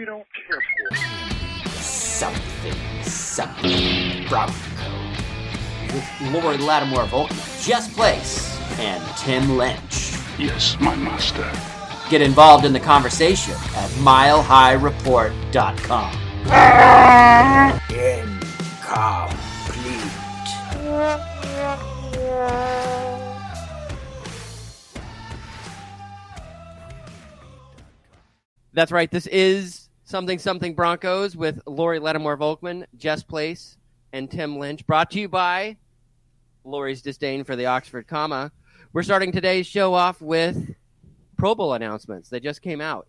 We don't care for. Something, something, Bronco. With Lori Lattimore Volkman, Jess Place, and Tim Lynch. Yes, my master. Get involved in the conversation at milehighreport.com. Incomplete. That's right. This is Something Something Broncos with Lori Lattimore Volkman, Jess Place, and Tim Lynch. Brought to you by Lori's disdain for the Oxford comma. We're starting today's show off with Pro Bowl announcements. They just came out.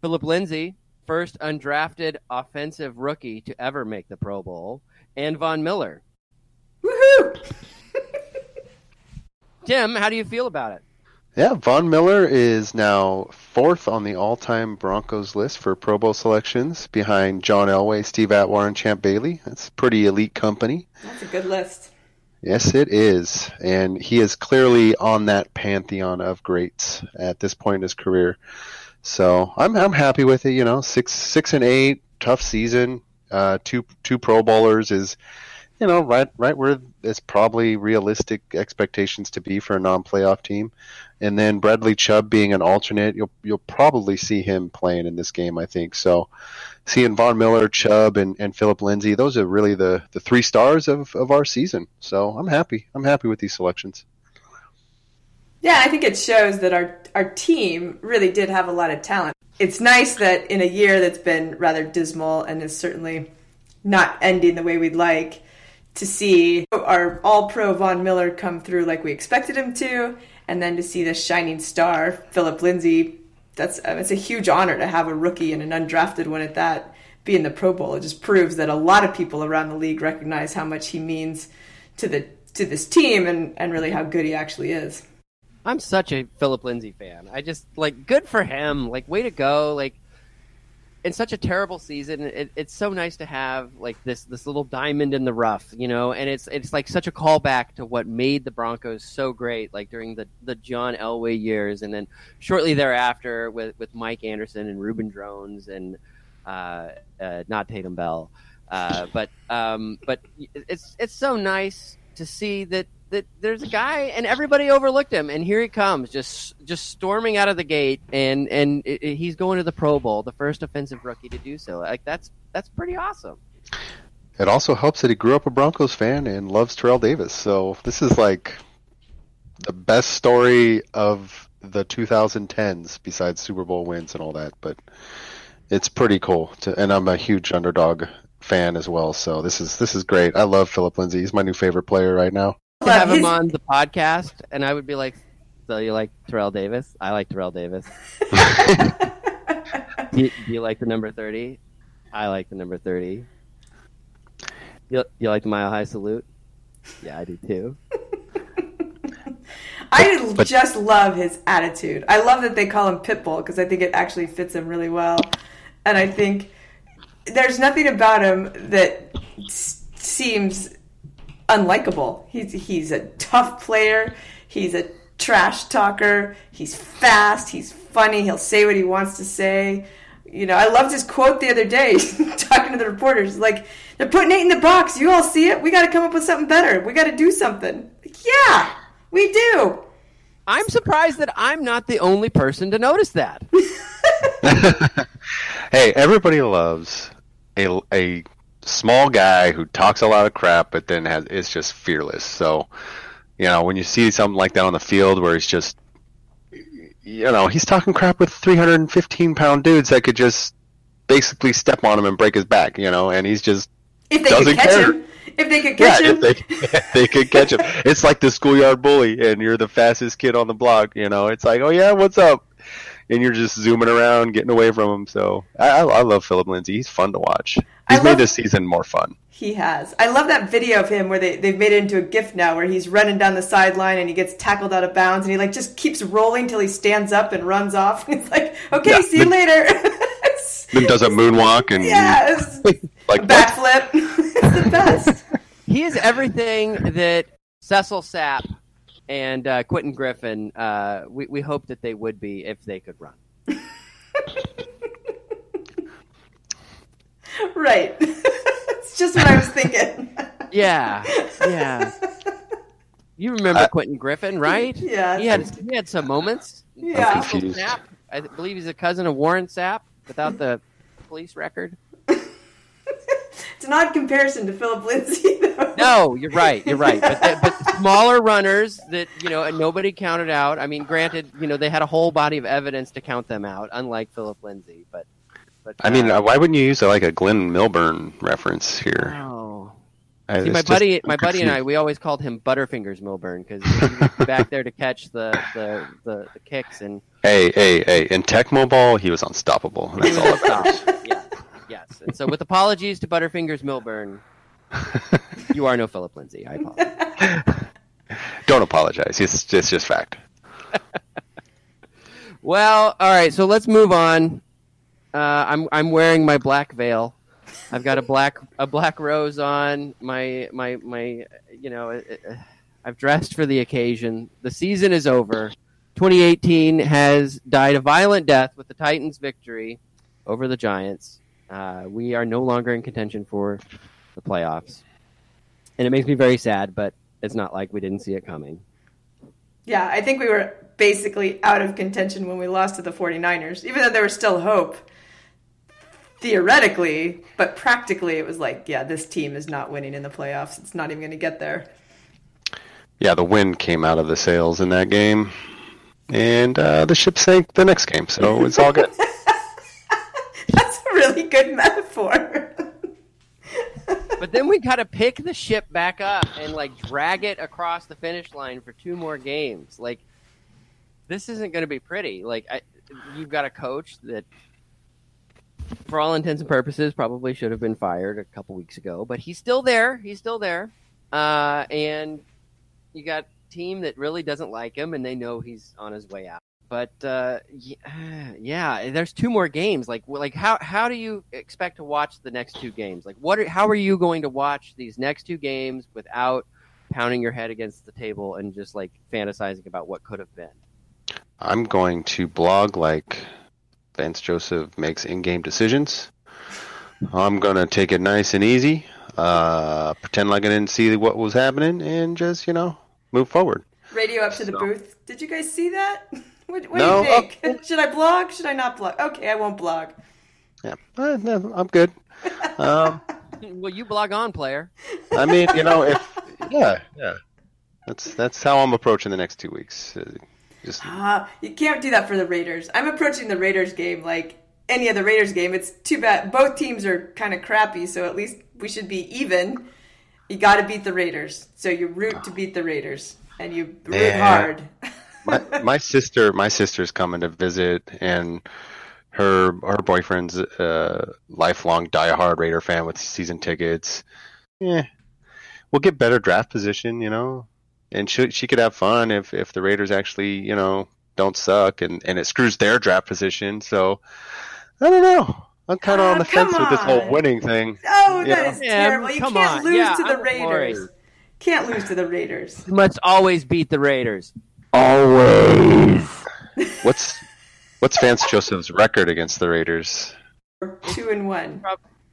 Philip Lindsay, first undrafted offensive rookie to ever make the Pro Bowl, and Von Miller. Woohoo! Tim, how do you feel about it? Yeah, Von Miller is now fourth on the all-time Broncos list for Pro Bowl selections, behind John Elway, Steve Atwater, and Champ Bailey. That's pretty elite company. That's a good list. Yes, it is, and he is clearly on that pantheon of greats at this point in his career. So I'm I'm happy with it. You know, six six and eight, tough season. Uh, two two Pro Bowlers is, you know, right right where it's probably realistic expectations to be for a non-playoff team. And then Bradley Chubb being an alternate, you'll you'll probably see him playing in this game. I think so. Seeing Von Miller, Chubb, and, and Philip Lindsay, those are really the, the three stars of, of our season. So I'm happy. I'm happy with these selections. Yeah, I think it shows that our our team really did have a lot of talent. It's nice that in a year that's been rather dismal and is certainly not ending the way we'd like to see our all pro Von Miller come through like we expected him to, and then to see the shining star Philip Lindsay. That's uh, it's a huge honor to have a rookie and an undrafted one at that be in the Pro Bowl. It just proves that a lot of people around the league recognize how much he means to the to this team and, and really how good he actually is. I'm such a Philip Lindsay fan. I just like good for him. Like way to go. Like in such a terrible season, it, it's so nice to have like this this little diamond in the rough, you know. And it's it's like such a callback to what made the Broncos so great, like during the the John Elway years, and then shortly thereafter with with Mike Anderson and Reuben Droughns and uh, uh, not Tatum Bell. Uh, but um, but it's it's so nice to see that that there's a guy and everybody overlooked him and here he comes just just storming out of the gate and and it, it, he's going to the Pro Bowl, the first offensive rookie to do so. Like that's that's pretty awesome. It also helps that he grew up a Broncos fan and loves Terrell Davis. So this is like the best story of the 2010s besides Super Bowl wins and all that, but it's pretty cool. To, and I'm a huge underdog fan as well, so this is this is great. I love Philip Lindsay. He's my new favorite player right now. To have him on the podcast, and I would be like, "So you like Terrell Davis? I like Terrell Davis. do, you, do you like the number thirty? I like the number thirty. You you like the Mile High Salute? Yeah, I do too. I just love his attitude. I love that they call him Pitbull because I think it actually fits him really well. And I think there's nothing about him that seems unlikable. He's he's a tough player. He's a trash talker. He's fast. He's funny. He'll say what he wants to say. You know, I loved his quote the other day, talking to the reporters. Like, they're putting Nate in the box. You all see it. We got to come up with something better. We got to do something. Like, yeah, we do. I'm surprised that I'm not the only person to notice that. Hey, everybody loves a, a small guy who talks a lot of crap, but then has is just fearless. So, you know, when you see something like that on the field where he's just, you know, he's talking crap with 315 pound dudes that could just basically step on him and break his back, you know, and he's just If they doesn't could catch care. him. If they could catch yeah, him. if they they could catch him. It's like the schoolyard bully, and you're the fastest kid on the block. You know, it's like, oh yeah, what's up? And you're just zooming around, getting away from him. So I, I, I love Philip Lindsay. He's fun to watch. He's made this season more fun. He has. I love that video of him where they, they've made it into a GIF now where he's running down the sideline and he gets tackled out of bounds and he like just keeps rolling till he stands up and runs off. He's like, okay, Yeah, see you later. Then does a moonwalk and yeah, like a backflip. it's the best. He is everything that Cecil Sapp and uh, Quentin Griffin. Uh, we we hope that they would be if they could run. right. it's just what I was thinking. Yeah, yeah. You remember I- Quentin Griffin, right? Yeah. He had he had some moments. Yeah. Cecil confused. Sapp. I believe he's a cousin of Warren Sapp without the police record. It's an odd comparison to Philip Lindsay, though. No, you're right. You're right. But, the, but smaller runners that you know, and nobody counted out. I mean, granted, you know, they had a whole body of evidence to count them out, unlike Philip Lindsay. But, but I mean, uh, uh, why wouldn't you use uh, like a Glyn Milburn reference here? no. I- See, it's my just- buddy, I'm my buddy and I, we always called him Butterfingers Milburn because he was back there to catch the the, the, the kicks and Hey, hey, hey! In Tecmo Bowl, he was unstoppable. That's all. that yeah, yes. And so, with apologies to Butterfingers Milburn, you are no Philip Lindsay. I apologize. Don't apologize. It's, it's just fact. Well, all right. So let's move on. Uh, I'm I'm wearing my black veil. I've got a black a black rose on. My my my. You know, uh, uh, I've dressed for the occasion. The season is over. 2018 has died a violent death with the Titans' victory over the Giants. Uh, we are no longer in contention for the playoffs, and it makes me very sad. But it's not like we didn't see it coming. Yeah, I think we were basically out of contention when we lost to the 49ers, even though there was still hope theoretically, but practically it was like, yeah, this team is not winning in the playoffs. It's not even going to get there. Yeah, the wind came out of the sails in that game, and uh, the ship sank the next game. So it's all good. That's a really good metaphor. But then we got to pick the ship back up and like drag it across the finish line for two more games. Like this isn't going to be pretty. Like I, you've got a coach that, for all intents and purposes, probably should have been fired a couple weeks ago, but he's still there. He's still there, uh, and you got team that really doesn't like him, and they know he's on his way out. But uh, yeah, yeah, there's two more games. Like, like how how do you expect to watch the next two games? Like, what? Are, how are you going to watch these next two games without pounding your head against the table and just like fantasizing about what could have been? I'm going to blog like Vance Joseph makes in-game decisions. I'm gonna take it nice and easy, uh, pretend like I didn't see what was happening, and just you know move forward. Radio up to the booth. Did you guys see that? What, what No, do you think? Should I blog? Should I not blog? Okay, I won't blog. Yeah, uh, no, I'm good. Um, well, you blog on, player. I mean, you know, if yeah, yeah, that's that's how I'm approaching the next two weeks. Just Ah, you can't do that for the Raiders. I'm approaching the Raiders game like any other Raiders game. It's too bad both teams are kind of crappy, so at least we should be even. You got to beat the Raiders, so you root to beat the Raiders, and you root hard. my, my sister, my sister's coming to visit, and her her boyfriend's a lifelong diehard Raider fan with season tickets. Yeah, we'll get better draft position, you know, and she she could have fun if if the Raiders actually, you know, don't suck, and and it screws their draft position. So I don't know. I'm kind of ah, on the come fence with this whole winning thing. Oh, you that know? is Yeah, terrible. You come can't on. lose Yeah, to the I'm Raiders. worried. Can't lose to the Raiders. You must always beat the Raiders. Always. What's what's Vance Joseph's record against the Raiders? Two and one.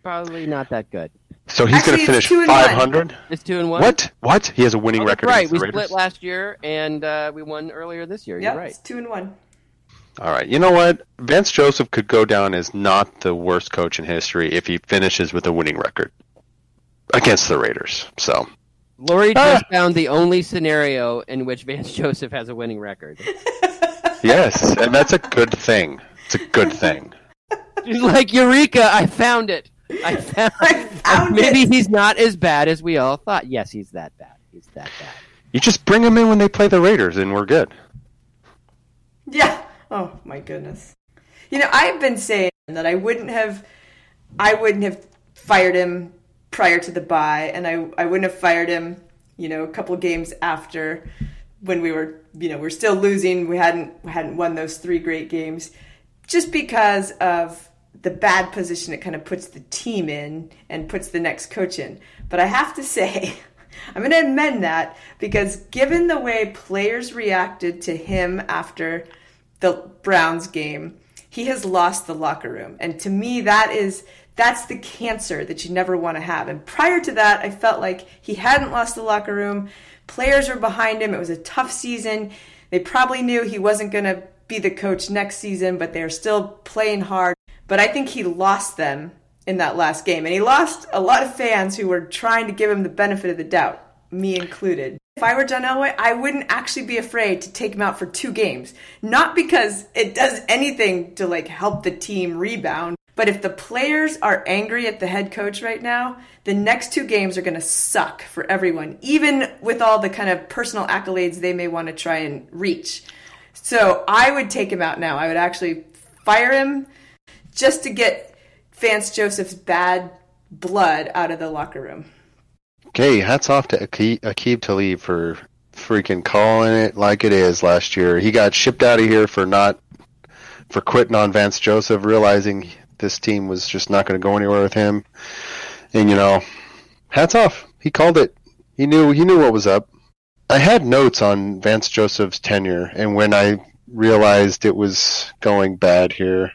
Probably not that good. So he's going to finish two and one. 500. It's two and one. What? What? He has a winning Oh, record right. We the split last year, and uh, we won earlier this year. Yep, You're right. it's two and one. All right. You know what? Vance Joseph could go down as not the worst coach in history if he finishes with a winning record against the Raiders. So Lori Ah. just found the only scenario in which Vance Joseph has a winning record. yes, and that's a good thing. It's a good thing. She's like, Eureka! I found it. I found. found Maybe it. he's not as bad as we all thought. Yes, he's that bad. He's that bad. You just bring him in when they play the Raiders, and we're good. Yeah. Oh my goodness. You know, I've been saying that I wouldn't have, I wouldn't have fired him prior to the bye, and I I wouldn't have fired him, you know, a couple games after when we were, you know, we're still losing. We hadn't we hadn't won those three great games, just because of the bad position it kind of puts the team in and puts the next coach in. But I have to say. I'm going to amend that because given the way players reacted to him after the Browns game, he has lost the locker room. And to me that is that's the cancer that you never want to have. And prior to that, I felt like he hadn't lost the locker room. Players were behind him. It was a tough season. They probably knew he wasn't going to be the coach next season, but they're still playing hard. But I think he lost them in that last game. And he lost a lot of fans who were trying to give him the benefit of the doubt, me included. If I were John Elway, I wouldn't actually be afraid to take him out for two games. Not because it does anything to like help the team rebound, but if the players are angry at the head coach right now, the next two games are going to suck for everyone, even with all the kind of personal accolades they may want to try and reach. So I would take him out now. I would actually fire him just to get Vance Joseph's bad blood out of the locker room. Okay, hats off to Akib, Aqib Talib for freaking calling it like it is last year. He got shipped out of here for not for quitting on Vance Joseph, realizing this team was just not going to go anywhere with him. And you know, hats off. He called it. He knew he knew what was up. I had notes on Vance Joseph's tenure, and when I realized it was going bad here,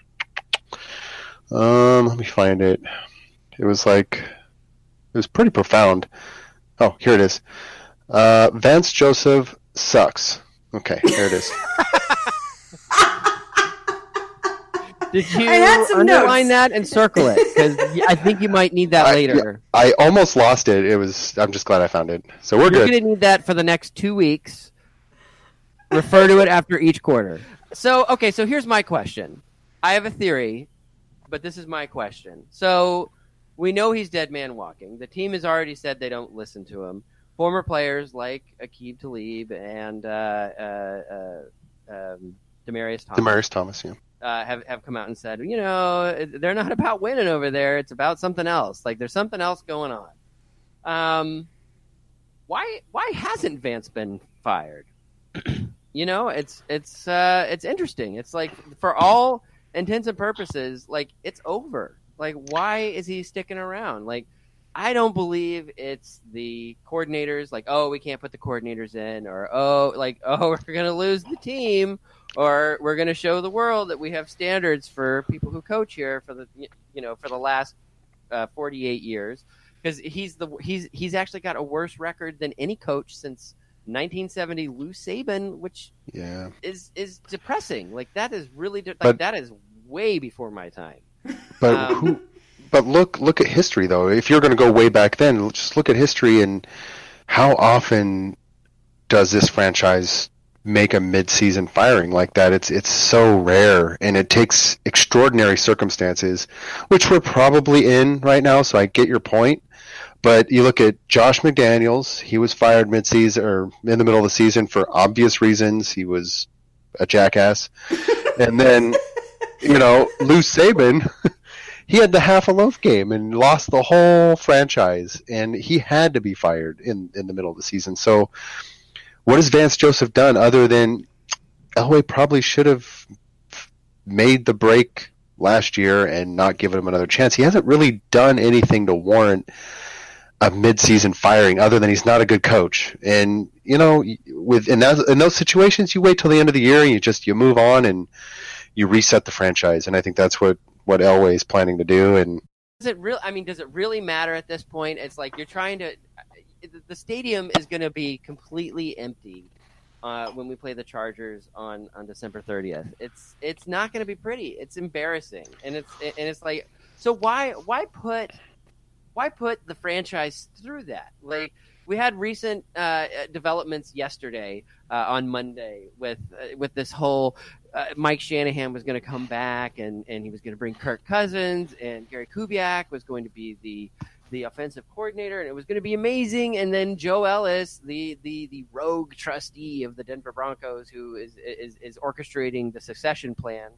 um, let me find it. It was like it was pretty profound. Oh, here it is. Uh, Vance Joseph sucks. Okay, there it is. Did you I had some underline notes. that and circle it? Because I think you might need that I- later. I almost lost it. It was. I'm just glad I found it. So we're You're good. going to need that for the next two weeks. Refer to it after each quarter. So, okay, so here's my question. I have a theory, but this is my question. So, we know he's dead man walking. The team has already said they don't listen to him. Former players like Aqib Talib and uh, uh, uh, um, Demaryius Thomas Demaryius Thomas. Yeah. uh, have have come out and said, you know, they're not about winning over there. It's about something else. Like there's something else going on. Um, why why hasn't Vance been fired? you know, it's it's uh, it's interesting. It's like for all intents and purposes, like it's over. Like why is he sticking around? Like I don't believe it's the coordinators. Like oh, we can't put the coordinators in, or oh, like oh, we're gonna lose the team or we're going to show the world that we have standards for people who coach here for the you know for the last uh, 48 years because he's the he's he's actually got a worse record than any coach since 1970 Lou Saban which Yeah. is is depressing like that is really de- like But- that is way before my time But Um, who? But look, look at history though. If you're going to go way back then, just look at history and how often does this franchise make a mid-season firing like that. It's it's so rare, and it takes extraordinary circumstances, which we're probably in right now. So I get your point, but you look at Josh McDaniels. He was fired mid-season or in the middle of the season for obvious reasons. He was a jackass, and then you know Lou Saban. he had the half a loaf game and lost the whole franchise, and he had to be fired in in the middle of the season. So what has Vance Joseph done other than Elway probably should have made the break last year and not given him another chance? He hasn't really done anything to warrant a mid-season firing other than he's not a good coach. And you know, with in, that, in those situations, you wait till the end of the year and you just you move on and you reset the franchise. And I think that's what what Elway is planning to do. And does it real? I mean, does it really matter at this point? It's like you're trying to the stadium is going to be completely empty uh, when we play the Chargers on, on December 30th. It's it's not going to be pretty. It's embarrassing, and it's and it's like so why why put why put the franchise through that? Like we had recent uh, developments yesterday uh, on Monday with uh, with this whole uh, Mike Shanahan was going to come back and and he was going to bring Kirk Cousins and Gary Kubiak was going to be the the offensive coordinator, and it was going to be amazing. And then Joe Ellis, the the the rogue trustee of the Denver Broncos, who is is, is orchestrating the succession plan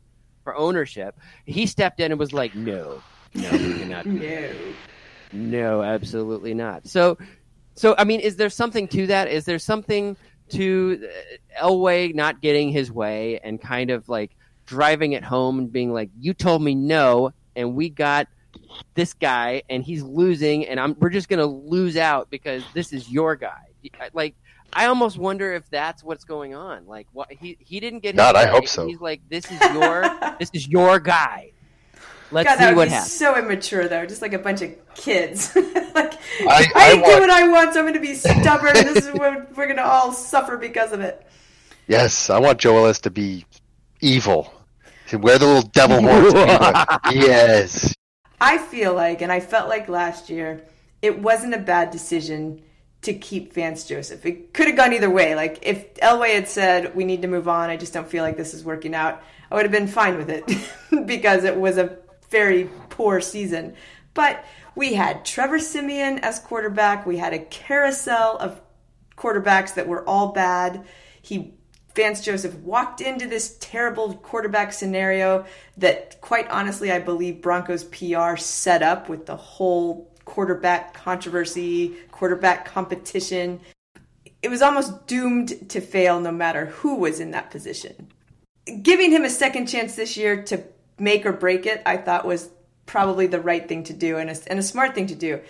for ownership, he stepped in and was like, "No, no, we cannot. no, no, absolutely not." So, so I mean, is there something to that? Is there something to uh, Elway not getting his way and kind of like driving it home and being like, "You told me no, and we got." this guy and he's losing and I'm we're just going to lose out because this is your guy. Like I almost wonder if that's what's going on. Like what he he didn't get God, I hope so. He's like this is your this is your guy. Let's God, see that would what be happens. so immature though, just like a bunch of kids. like I, I, I do what I want, so I'm going to be stubborn. this is what we're going to all suffer because of it. yes, I want Joe Ellis to be evil. To wear the little devil horns. yes. I feel like, and I felt like last year, it wasn't a bad decision to keep Vance Joseph. It could have gone either way. Like if Elway had said, "We need to move on. I just don't feel like this is working out," I would have been fine with it because it was a very poor season. But we had Trevor Siemian as quarterback. We had a carousel of quarterbacks that were all bad. He Vance Joseph walked into this terrible quarterback scenario that, quite honestly, I believe Broncos PR set up with the whole quarterback controversy, quarterback competition. It was almost doomed to fail no matter who was in that position. Giving him a second chance this year to make or break it, I thought was probably the right thing to do and a, and a smart thing to do.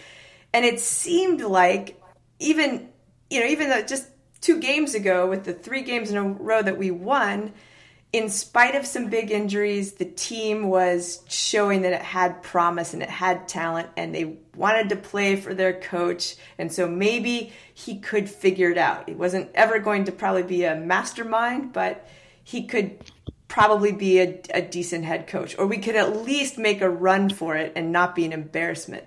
And it seemed like even, you know, even just two games ago with the three games in a row that we won, in spite of some big injuries, the team was showing that it had promise and it had talent and they wanted to play for their coach. And so maybe he could figure it out. He wasn't ever going to probably be a mastermind, but he could probably be a, a decent head coach. Or we could at least make a run for it and not be an embarrassment.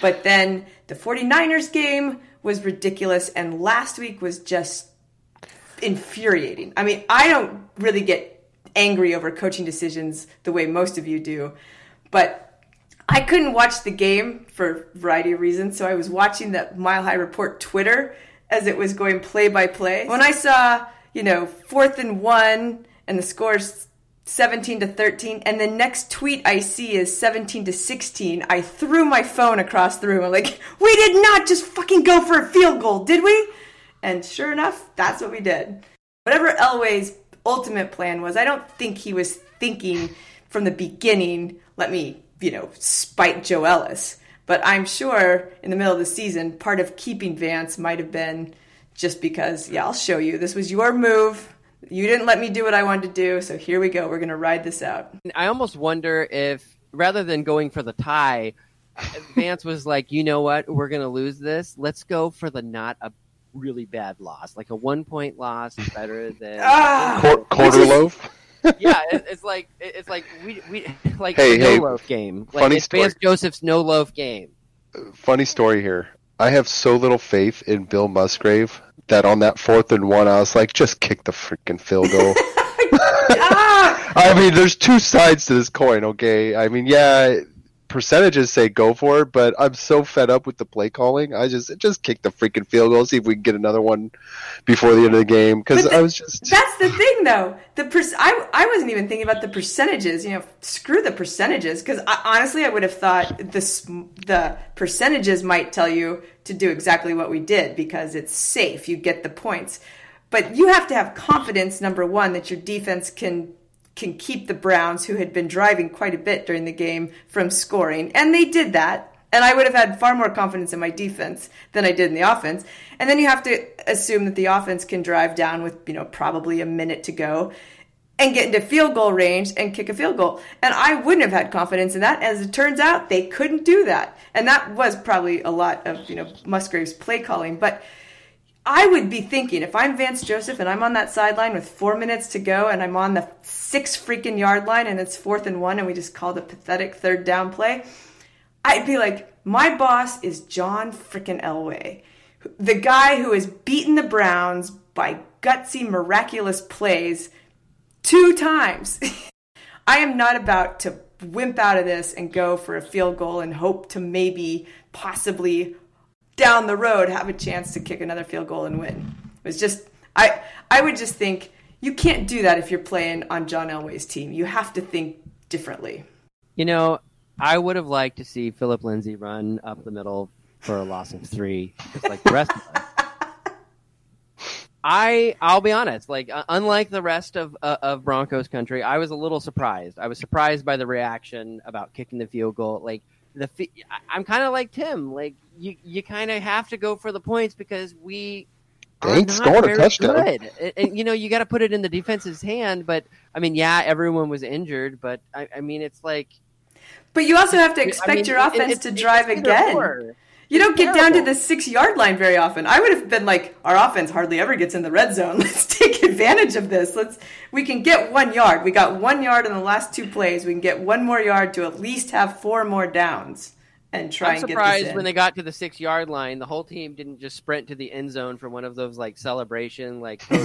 But then the 49ers game was ridiculous, and last week was just infuriating. I mean, I don't really get angry over coaching decisions the way most of you do, but I couldn't watch the game for a variety of reasons, so I was watching the Mile High Report Twitter as it was going play by play. When I saw, you know, fourth and one and the scores 17 to 13 and the next tweet i see is 17 to 16 i threw my phone across the room. I'm like we did not just fucking go for a field goal did we? And sure enough that's what we did. Whatever elway's ultimate plan was i don't think he was thinking from the beginning let me you know spite joe ellis. But i'm sure in the middle of the season part of keeping vance might have been just because yeah i'll show you. This was your move you didn't let me do what I wanted to do, so here we go. We're going to ride this out. I almost wonder if rather than going for the tie, Vance was like, you know what, we're going to lose this. Let's go for the not a really bad loss, like a one point loss is better than ah, Quar- quarter loaf. yeah, it, it's like it's like we we like Hey, no hey, loaf game. Like funny it's Vance story. Joseph's no loaf game. Funny story here. I have so little faith in Bill Musgrave that on that fourth and one, I was like, just kick the freaking field goal. Ah! I mean, there's two sides to this coin, okay? I mean, yeah, percentages say go for it, but I'm so fed up with the play calling. I just just kick the freaking field goal, see if we can get another one before the end of the game. Because I was just That's the thing, though. The per- I I wasn't even thinking about the percentages. You know, screw the percentages. Because honestly, I would have thought this the percentages might tell you to do exactly what we did because it's safe. You get the points, but you have to have confidence. Number one, that your defense can can keep the Browns, who had been driving quite a bit during the game, from scoring. And they did that. And I would have had far more confidence in my defense than I did in the offense. And then you have to assume that the offense can drive down with, you know, probably a minute to go and get into field goal range and kick a field goal. And I wouldn't have had confidence in that. As it turns out, they couldn't do that. And that was probably a lot of, you know, Musgrave's play calling. But I would be thinking if I'm Vance Joseph and I'm on that sideline with four minutes to go and I'm on the six freaking yard line and it's fourth and one and we just called a pathetic third down play, I'd be like, my boss is John freaking Elway, the guy who has beaten the Browns by gutsy, miraculous plays two times. I am not about to wimp out of this and go for a field goal and hope to maybe, possibly down the road have a chance to kick another field goal and win. It was just I I would just think you can't do that if you're playing on John Elway's team. You have to think differently. You know, I would have liked to see Philip Lindsay run up the middle for a loss of three, just like the rest of. I I'll be honest, like uh, unlike the rest of uh, of Broncos country, I was a little surprised. I was surprised by the reaction about kicking the field goal. Like the I'm kind of like Tim. Like you you kind of have to go for the points because we they ain't scored a touchdown. Good. And, and, you know you got to put it in the defense's hand. But I mean, yeah, everyone was injured, but I, I mean, it's like. But you also have to expect I mean, your offense it, it, to drive again. You don't get down to the six yard line very often. I would have been like, our offense hardly ever gets in the red zone. Let's take advantage of this. Let's we can get one yard. We got one yard in the last two plays. We can get one more yard to at least have four more downs and try I'm and get surprised when they got to the six yard line, the whole team didn't just sprint to the end zone for one of those like celebration like, like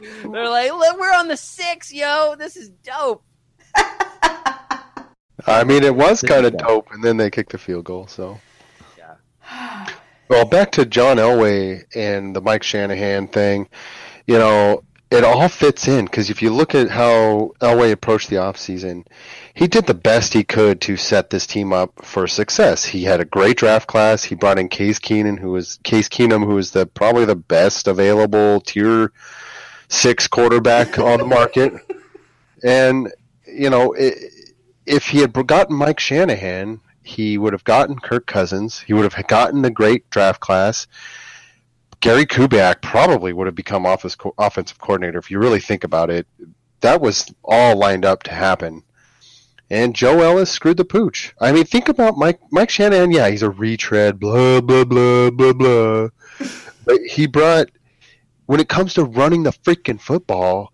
they're like, we're on the six, yo, this is dope. I mean, it was kind of dope, and then they kicked the field goal. So, yeah. Well, back to John Elway and the Mike Shanahan thing. You know, it all fits in because if you look at how Elway approached the offseason, he did the best he could to set this team up for success. He had a great draft class. He brought in Case Keenum, who was Case Keenum, who was the probably the best available tier six quarterback on the market. And you know, it, if he had gotten Mike Shanahan, he would have gotten Kirk Cousins. He would have gotten the great draft class. Gary Kubiak probably would have become office co- offensive coordinator if you really think about it. That was all lined up to happen. And Joe Ellis screwed the pooch. I mean, think about Mike Mike Shanahan. Yeah, he's a retread, blah blah blah blah blah. but he brought when it comes to running the freaking football,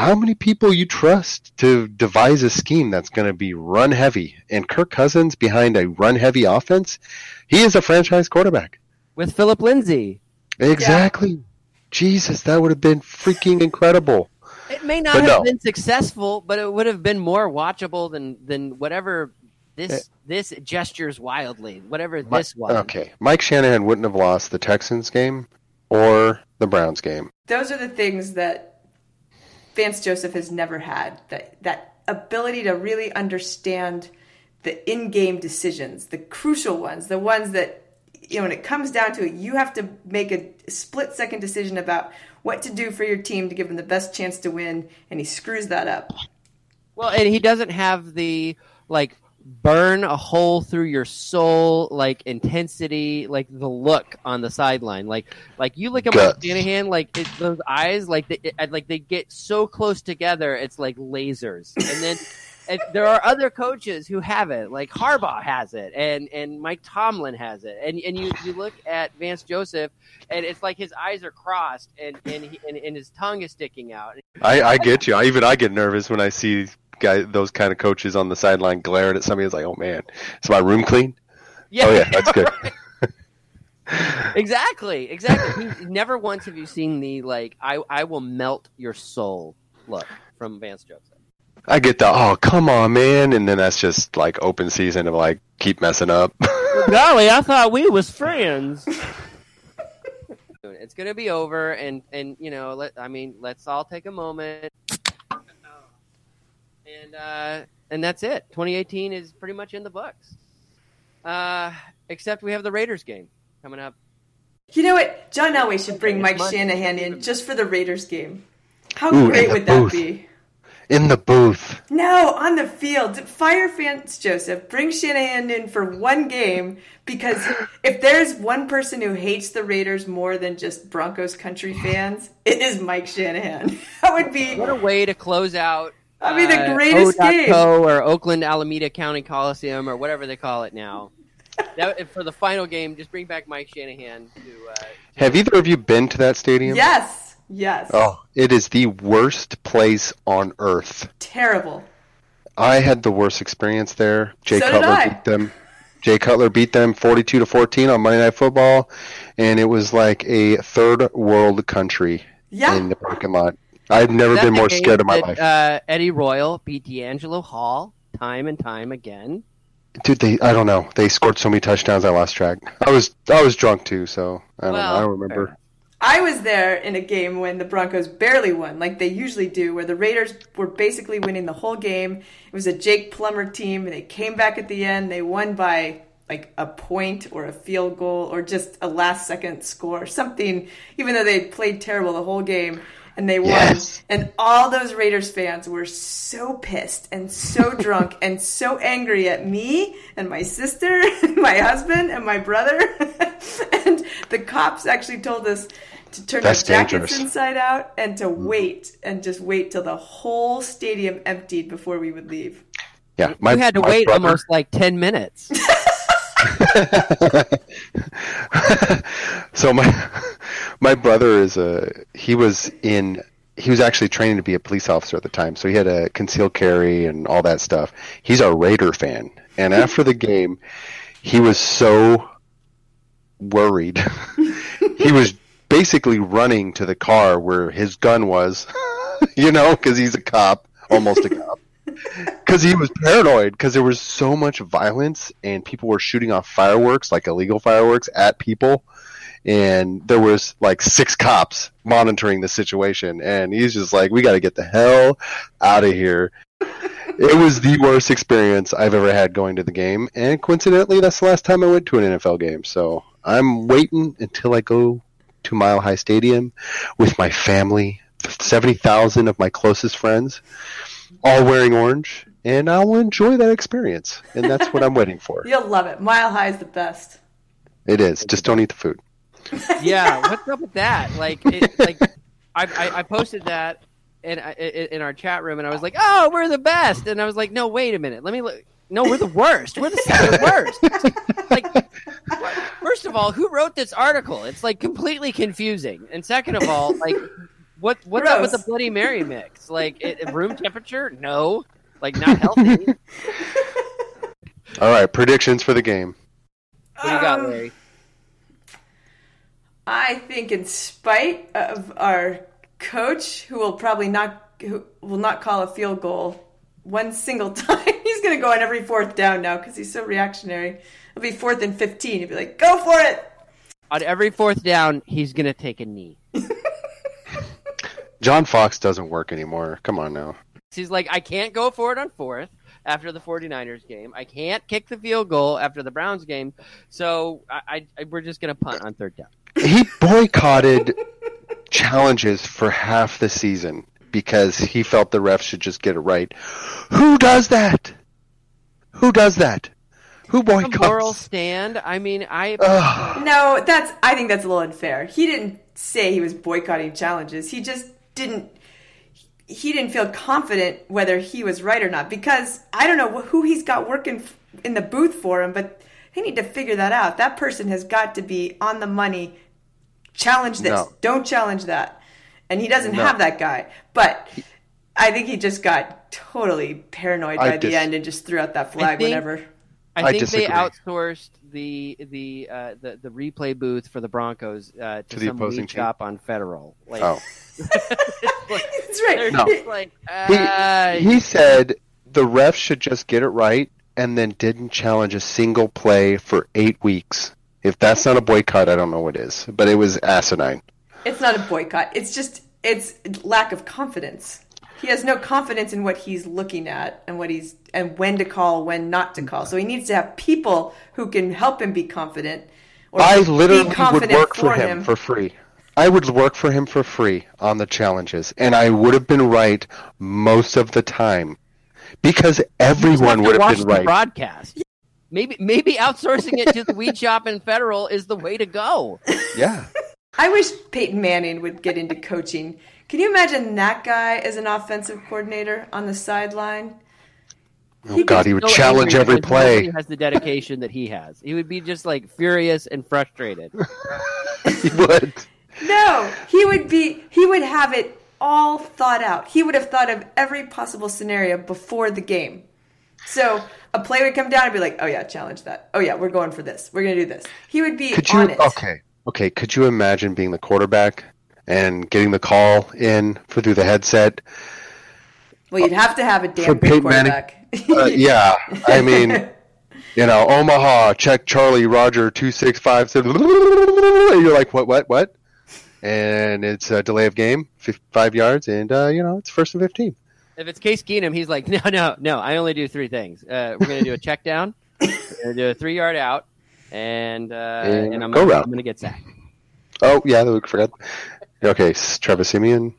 how many people you trust to devise a scheme that's going to be run heavy? And Kirk Cousins behind a run heavy offense, he is a franchise quarterback with Philip Lindsay. Exactly. Yeah. Jesus, that would have been freaking incredible. It may not but have no. been successful, but it would have been more watchable than than whatever this eh. this gestures wildly. Whatever this was. Okay, Mike Shanahan wouldn't have lost the Texans game or the Browns game. Those are the things that Vance Joseph has never had that that ability to really understand the in-game decisions, the crucial ones, the ones that you know when it comes down to it, you have to make a split-second decision about what to do for your team to give them the best chance to win, and he screws that up. Well, and he doesn't have the like burn a hole through your soul like intensity like the look on the sideline. Like like you look at Mike Shanahan like it, those eyes like they, it, like they get so close together it's like lasers. And then and there are other coaches who have it. Like Harbaugh has it and and Mike Tomlin has it. And and you you look at Vance Joseph and it's like his eyes are crossed and and, he, and, and his tongue is sticking out. I I get you. I, even I get nervous when I see guy, those kind of coaches on the sideline glaring at somebody. It's like, oh man, is my room clean? Yeah, oh yeah, that's good. exactly, exactly. He- never once have you seen the like I I will melt your soul look from Vance Joseph. I get the oh come on man, and then that's just like open season of like keep messing up. Golly, I thought we was friends. it's gonna be over, and and you know, let I mean, let's all take a moment, and uh, and that's it. 2018 is pretty much in the books, uh, except we have the Raiders game coming up. You know what? John Elway should bring Mike Shanahan in just for the Raiders game. How Ooh, great in the would that be? In the booth. No, on the field. Fire fans, Joseph. Bring Shanahan in for one game because if there's one person who hates the Raiders more than just Broncos country fans, it is Mike Shanahan. That would be. What a way to close out. I mean, the uh, greatest O.co game. or Oakland Alameda County Coliseum or whatever they call it now. that, for the final game, just bring back Mike Shanahan to. Uh, Have either of you been to that stadium? Yes. Yes. Oh, it is the worst place on earth. Terrible. I had the worst experience there. Jay So did Cutler I. beat them. Jay Cutler beat them 42 to 14 on Monday Night Football, and it was like a third world country Yeah. in the parking lot. I've never been more scared in my that, life. Uh, Eddie Royal beat DeAngelo Hall time and time again. Dude, they I don't know. They scored so many touchdowns I lost track. I was I was drunk too, so I don't know. I don't remember. I was there in a game when the Broncos barely won, like they usually do, where the Raiders were basically winning the whole game. It was a Jake Plummer team, and they came back at the end. They won by like a point or a field goal or just a last second score, something, even though they played terrible the whole game. And they won. Yes. And all those Raiders fans were so pissed and so drunk and so angry at me and my sister and my husband and my brother. and the cops actually told us to turn That's our jackets dangerous. inside out and to mm-hmm. wait and just wait till the whole stadium emptied before we would leave. Yeah, my, you had to wait brother- almost like ten minutes. So my my brother is a he was in he was actually training to be a police officer at the time, so he had a concealed carry and all that stuff. He's a Raider fan, and after the game, he was so worried. he was basically running to the car where his gun was, you know, because he's a cop, almost a cop. Because he was paranoid because there was so much violence and people were shooting off fireworks, like illegal fireworks, at people. And there was like six cops monitoring the situation, and he's just like, "We got to get the hell out of here." it was the worst experience I've ever had going to the game, and coincidentally, that's the last time I went to an NFL game. So I'm waiting until I go to Mile High Stadium with my family, seventy thousand of my closest friends, all wearing orange, and I will enjoy that experience. And that's what I'm waiting for. You'll love it. Mile High is the best. It is. Just don't eat the food. yeah, what's up with that? Like, it, like I, I, I posted that in, uh, in in our chat room, and I was like, "Oh, we're the best," and I was like, "No, wait a minute, let me look." No, we're the worst. We're the second worst. like, first of all, who wrote this article? It's like completely confusing. And second of all, like, what what's up with the Bloody Mary mix? Like, it, room temperature? No, like not healthy. All right, predictions for the game. do you got, Um, Larry? I think, in spite of our coach, who will probably not who will not call a field goal one single time, he's going to go on every fourth down now because he's so reactionary. It'll be fourth and fifteen. He'll be like, "Go for it!" On every fourth down, he's gonna take a knee. John Fox doesn't work anymore. Come on now. He's like, I can't go for it on fourth after the 49ers game. I can't kick the field goal after the Browns game. So I, I, we're just going to punt on third down. He boycotted challenges for half the season because he felt the refs should just get it right. Who does that? Who does that? Who A boycotts? moral stand. I mean, I. No, that's. I think that's a little unfair. He didn't say he was boycotting challenges. He just didn't. He didn't feel confident whether he was right or not because I don't know who he's got working in the booth for him, but they need to figure that out. That person has got to be on the money. Challenge this. No. Don't challenge that. And he doesn't No. have that guy. But I think he just got totally paranoid I by the dis- end and just threw out that flag think- whenever. I I think they outsourced the the uh, the the replay booth for the Broncos uh, to, To the some opposing team? shop on Federal. Like, Oh. That's right. No. like, uh, He, he said the refs should just get it right and then didn't challenge a single play for eight weeks. If that's not a boycott, I don't know what is. But it was asinine. It's not a boycott. It's just it's lack of confidence. He has no confidence in what he's looking at and what he's and when to call, when not to call. So he needs to have people who can help him be confident. Or I be literally would work for him, for free. I would work for him for free on the challenges, and I would have been right most of the time because everyone would have been right. broadcast. Maybe maybe outsourcing it to the weed shop and Federal is the way to go. Yeah. I wish Peyton Manning would get into coaching. Can you imagine that guy as an offensive coordinator on the sideline? Oh God, he would So challenge every play. He has the dedication that he has. He would be just like furious and frustrated. He would. No, he would be. He would have it all thought out. He would have thought of every possible scenario before the game. So a play would come down and be like, "Oh yeah, challenge that. Oh yeah, we're going for this. We're gonna do this." He would be Could you? on it. Okay. Okay. Could you imagine being the quarterback and getting the call in for through the headset? Well, you'd have to have a damn good quarterback. Uh, yeah. I mean, you know, Omaha, check Charlie Roger two six five seven. You're like, what? What? What? And it's a delay of game, five yards, and uh, you know it's first and fifteen. If it's Case Keenum, he's like, no, no, no. I only do three things. Uh, we're gonna do a check down, we're gonna do a three yard out, and uh, And and I'm go gonna, route. I'm gonna get sacked. Oh yeah, we forgot. Okay, s- Trevor Siemian.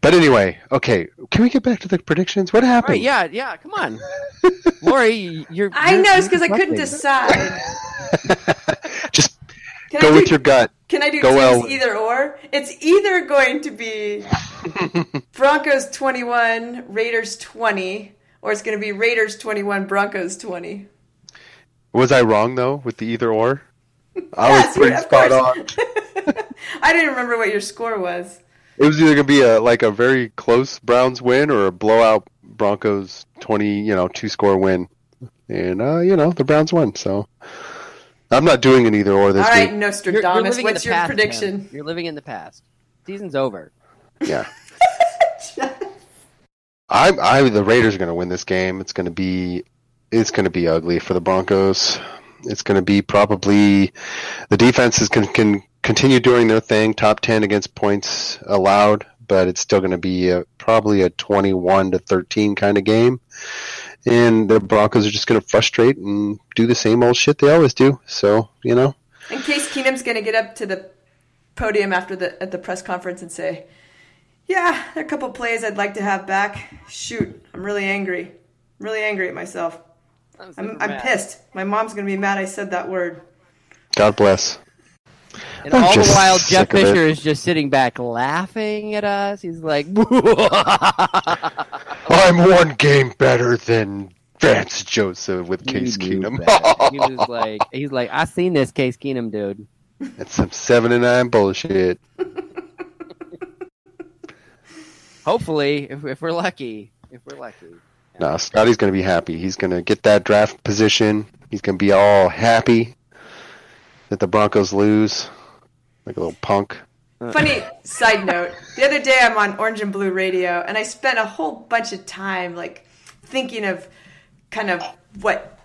But anyway, okay, can we get back to the predictions? What happened? right, yeah, yeah. Come on, Lori, you're. I you're- know it's because I couldn't decide. Just Can go I with your gut. Can I do Go well. either or? It's either going to be Broncos 21, Raiders 20, or it's going to be Raiders 21, Broncos 20. Was I wrong though with the either or? I Yes, was pretty spot course. on. I didn't remember what your score was. It was either gonna be a like a very close Browns win or a blowout Broncos twenty, you know, two score win. And uh, you know, the Browns won, so I'm not doing an either or this All right, week. Nostradamus, You're- you're what's your past, prediction? man. You're living in the past. Season's over. Yeah. I'm I the Raiders are gonna win this game. It's gonna be it's gonna be ugly for the Broncos. It's gonna be probably the defenses can can continue doing their thing, top ten against points allowed, but it's still gonna be a, probably a twenty one to thirteen kind of game. And the Broncos are just gonna frustrate and do the same old shit they always do. So, you know. In Case Keenum's going to get up to the podium after the at the press conference and say, "Yeah, there are a couple plays I'd like to have back. Shoot, I'm really angry. I'm really angry at myself. I'm, I'm pissed. My mom's going to be mad I said that word." God bless. And I'm all the while, Jeff sick of it. Fisher is just sitting back laughing at us. He's like, I'm one game better than Vance Joseph with Case Keenum. he was like, he's like, I seen this Case Keenum dude. That's some seven and nine bullshit. Hopefully, if, if we're lucky, if we're lucky. No, Scotty's gonna be happy. He's gonna get that draft position. He's gonna be all happy that the Broncos lose, like a little punk. Funny side note: the other day I'm on Orange and Blue Radio, and I spent a whole bunch of time like thinking of kind of what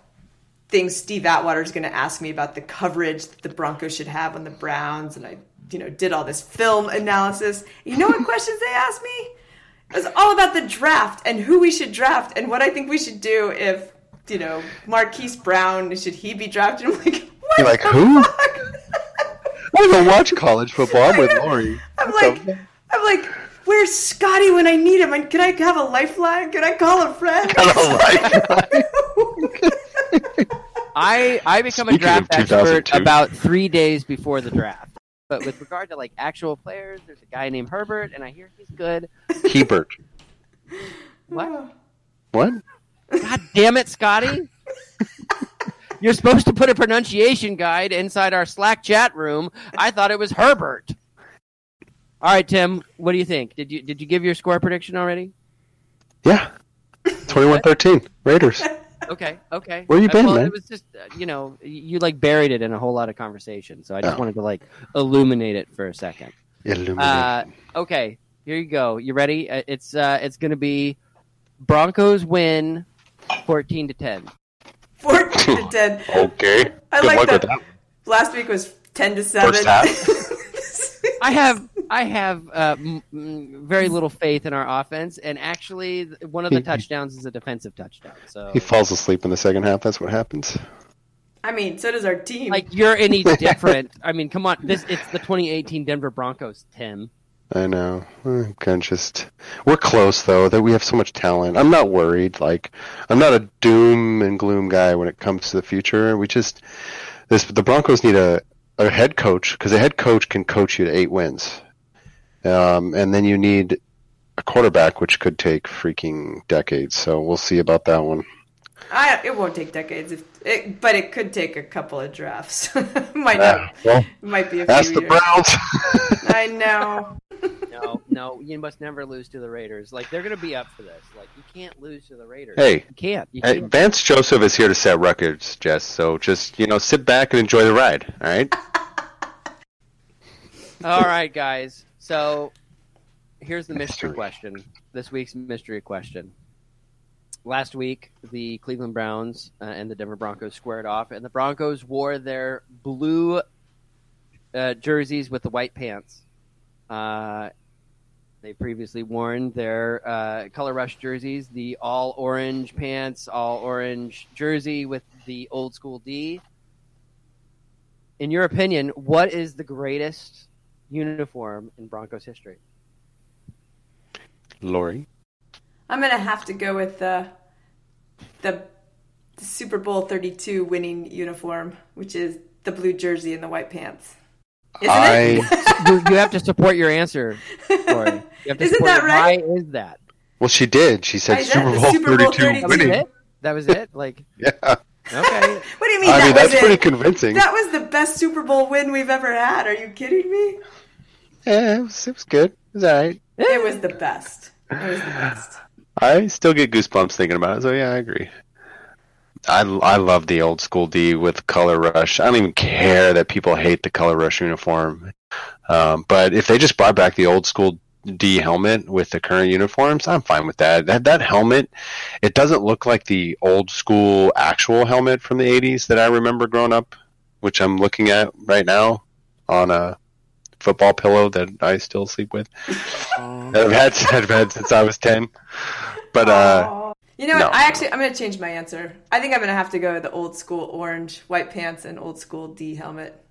things Steve Atwater is going to ask me about the coverage that the Broncos should have on the Browns, and I, you know, did all this film analysis. You know what questions they asked me? It was all about the draft and who we should draft and what I think we should do if, you know, Marquise Brown should he be drafted? I'm like, what You're like who? fuck? I don't watch college football. I'm with Lori. I'm like, I'm like, where's Scotty when I need him? And can I have a lifeline? Can I call a friend? I I become a Speaking of draft expert about three days before the draft. But with regard to like actual players, there's a guy named Herbert, and I hear he's good. Hebert. What? What? God damn it, Scotty! You're supposed to put a pronunciation guide inside our Slack chat room. I thought it was Herbert. All right, Tim. What do you think? Did you did you give your score prediction already? Yeah. 21-13. Raiders. Okay, okay. Where you Uh, been, well, man? It was just uh, you know you like buried it in a whole lot of conversation, so I just Oh. wanted to like illuminate it for a second. Illuminate. Uh, okay, here you go. You ready? Uh, It's uh, it's going to be Broncos win, fourteen to ten. 14 to 10. okay. I Good like luck that. with that. Last week was 10 to 7. First half. I have I have uh, m- m- very little faith in our offense, and actually, th- one of the He- touchdowns is a defensive touchdown. So, He falls asleep in the second half. That's what happens. I mean, so does our team. like, you're any different? I mean, come on, this it's the 2018 Denver Broncos, Tim. I know. I'm kind of just. We're close though. That we have so much talent. I'm not worried. Like I'm not a doom and gloom guy when it comes to the future. We just this the Broncos need a a head coach because a head coach can coach you to eight wins, um, and then you need a quarterback, which could take freaking decades. So we'll see about that one. I, it won't take decades, if, it, but it could take a couple of drafts. might Yeah, not. well, might be a few the years. Browns. I know. No, no, you must never lose to the Raiders. Like they're going to be up for this. Like you can't lose to the Raiders. Hey. you can't. You Hey, can't. Vance Joseph is here to set records, Jess. So just you know, sit back and enjoy the ride. All right. All right, guys. So here's the mystery Mystery. question. This week's mystery question. Last week, the Cleveland Browns uh, and the Denver Broncos squared off, and the Broncos wore their blue uh, jerseys with the white pants. Uh, they previously worn their uh, color rush jerseys, the all orange pants, all orange jersey with the old school D. In your opinion, what is the greatest uniform in Broncos history? Lori. I'm gonna have to go with the the Super Bowl 32 winning uniform, which is the blue jersey and the white pants. Isn't? I you, you have to support your answer, Corey. You Isn't that it. right? Why is that? well, she did. She said I Super Bowl Super Bowl 32 32. That was winning. it. That was it. Like, Yeah. okay. What do you mean? I that mean, was that's it? pretty convincing. That was the best Super Bowl win we've ever had. Are you kidding me? Yeah, it was, it was good. It was all right. It was the best. It was the best. I still get goosebumps thinking about it. So yeah, I agree. I, I love the old school D with color rush. I don't even care that people hate the color rush uniform. Um, but if they just brought back the old school D helmet with the current uniforms, I'm fine with that. That that helmet, it doesn't look like the old school actual helmet from the 80s that I remember growing up, which I'm looking at right now on a football pillow that I still sleep with. that I've had, I've had since I was 10. But uh. You know what? no. I actually I'm gonna change my answer. I think I'm gonna have to go with the old school orange white pants and old school D helmet.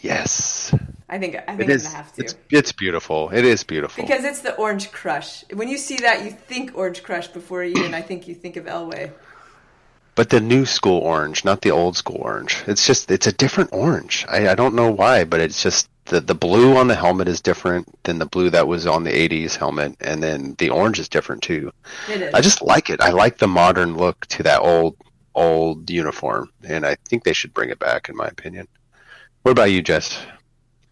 yes, I think I think it I'm gonna have to It's it's beautiful. It is beautiful. because it's the orange crush. When you see that, you think orange crush before you even I think you think of Elway. But the new school orange, not the old school orange. It's just it's a different orange. I, I don't know why, but it's just the the blue on the helmet is different than the blue that was on the '80s helmet, and then the orange is different too. It is. I just like it. I like the modern look to that old old uniform, and I think they should bring it back, in my opinion. What about you, Jess?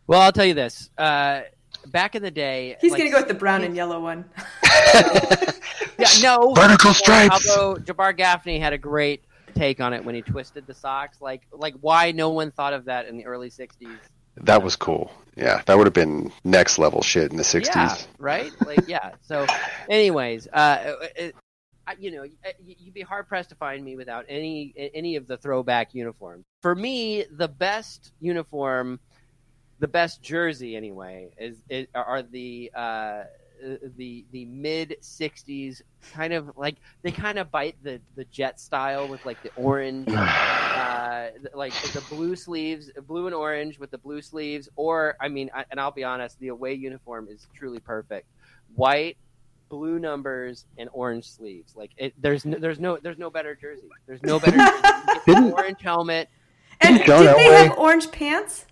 Well, I'll tell you this. Uh, back in the day, He's like, gonna go with the brown and yellow one. Yeah, no. Vertical stripes. Although Jabar Gaffney had a great take on it when he twisted the socks, like like why no one thought of that in the early '60s. That was cool. Yeah, that would have been next level shit in the '60s. Yeah, right. Like yeah. So, anyways, uh, it, I, you know, you'd be hard pressed to find me without any any of the throwback uniforms. For me, the best uniform, the best jersey anyway, is, is are the uh, the the mid '60s kind of like they kind of bite the the jet style with like the orange. Uh, like the blue sleeves, blue and orange with the blue sleeves, or I mean, I, and I'll be honest, the away uniform is truly perfect. White, blue numbers, and orange sleeves. Like it, there's no, there's no there's no better jersey. There's no better jersey. You get the Didn't- orange helmet. And John did they Elway- have orange pants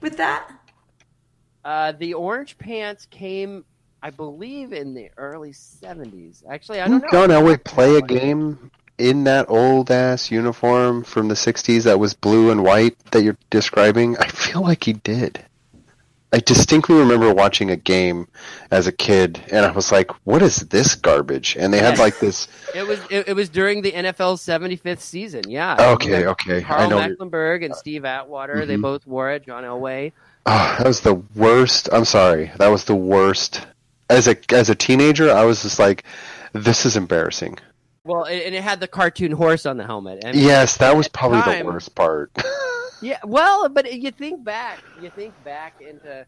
with that? Uh, the orange pants came, I believe, in the early '70s. Actually, I don't know. John Elway play a game in that old ass uniform from the '60s that was blue and white that you're describing? I feel like he did. I distinctly remember watching a game as a kid, and I was like, "What is this garbage?" And they had like this. It was it, it was during the NFL's 75th season. Yeah. Okay, okay, I Karl know- Mecklenburg and Steve Atwater. They Mhm. both wore it. John Elway. Oh, that was the worst. I'm sorry. That was the worst. As a as a teenager, I was just like, "This is embarrassing." Well, and and it had the cartoon horse on the helmet. And yes, that was at probably the worst part. Yeah, well, but you think back, you think back into,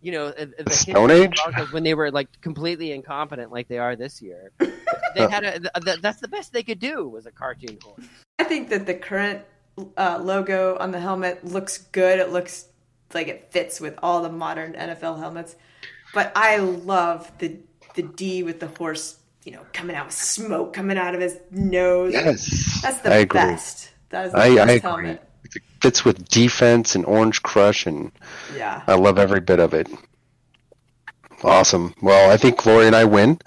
you know, the, the Stone Age? When they were like completely incompetent, like they are this year. They had a. th- th- that's the best they could do was a cartoon horse. I think that the current uh, logo on the helmet looks good. It looks like it fits with all the modern NFL helmets. But I love the the D with the horse, you know, coming out with smoke coming out of his nose. Yes, that's the I agree. best. That is the I, I best agree. helmet. It fits with defense and Orange Crush, and Yeah. I love every bit of it. Awesome. Well, I think Glory and I win,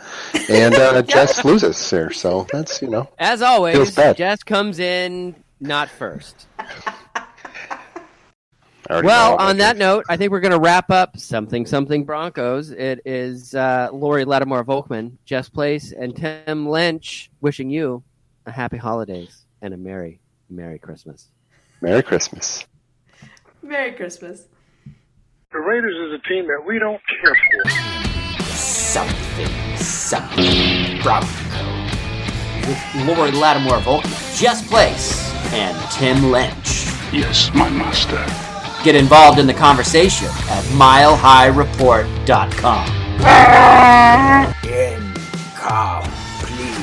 and uh, Jess loses here. So that's you know. As Feels always, bad. Jess comes in not first. I already Well, on about that note, I think we're going to wrap up something something Broncos. It is uh, Lori Lattimore Volkman, Jess Place, and Tim Lynch wishing you a happy holidays and a merry, merry Christmas. Merry Christmas. Merry Christmas. The Raiders is a team that we don't care for. Something, something Bronco. With Lori Lattimore Volkman, Jess Place, and Tim Lynch. Yes, my master. Get involved in the conversation at milehighreport.com. Incomplete.